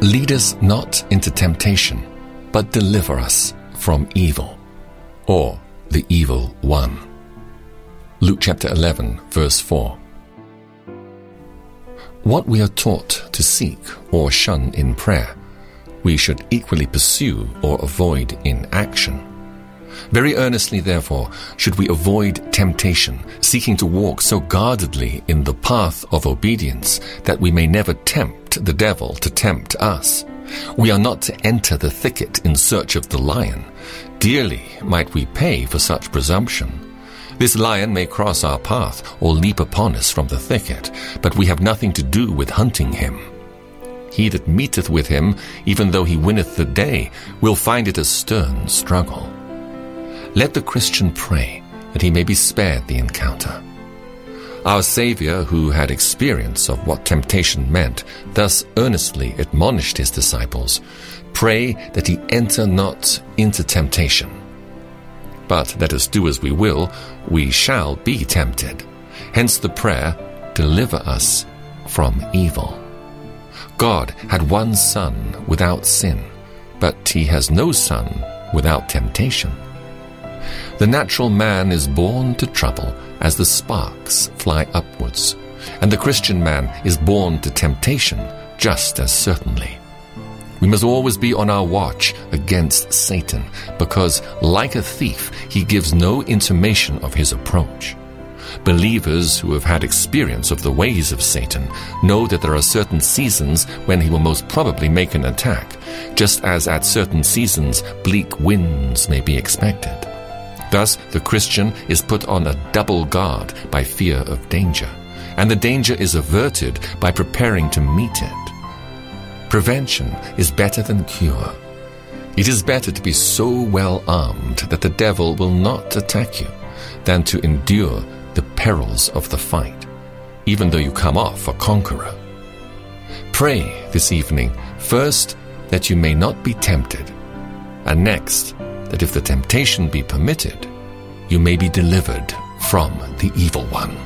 Lead us not into temptation, but deliver us from evil, or the evil one. Luke chapter 11, verse 4. What we are taught to seek or shun in prayer, we should equally pursue or avoid in action. Very earnestly, therefore, should we avoid temptation, seeking to walk so guardedly in the path of obedience that we may never tempt the devil to tempt us. We are not to enter the thicket in search of the lion. Dearly might we pay for such presumption. This lion may cross our path or leap upon us from the thicket, but we have nothing to do with hunting him. He that meeteth with him, even though he winneth the day, will find it a stern struggle. Let the Christian pray that he may be spared the encounter. Our Saviour, who had experience of what temptation meant, thus earnestly admonished his disciples Pray that he enter not into temptation. But let us do as we will, we shall be tempted. Hence the prayer, Deliver us from evil. God had one Son without sin, but he has no Son without temptation. The natural man is born to trouble as the sparks fly upwards, and the Christian man is born to temptation just as certainly. We must always be on our watch against Satan, because, like a thief, he gives no intimation of his approach. Believers who have had experience of the ways of Satan know that there are certain seasons when he will most probably make an attack, just as at certain seasons bleak winds may be expected. Thus, the Christian is put on a double guard by fear of danger, and the danger is averted by preparing to meet it. Prevention is better than cure. It is better to be so well armed that the devil will not attack you than to endure the perils of the fight, even though you come off a conqueror. Pray this evening, first, that you may not be tempted, and next, that if the temptation be permitted, you may be delivered from the evil one.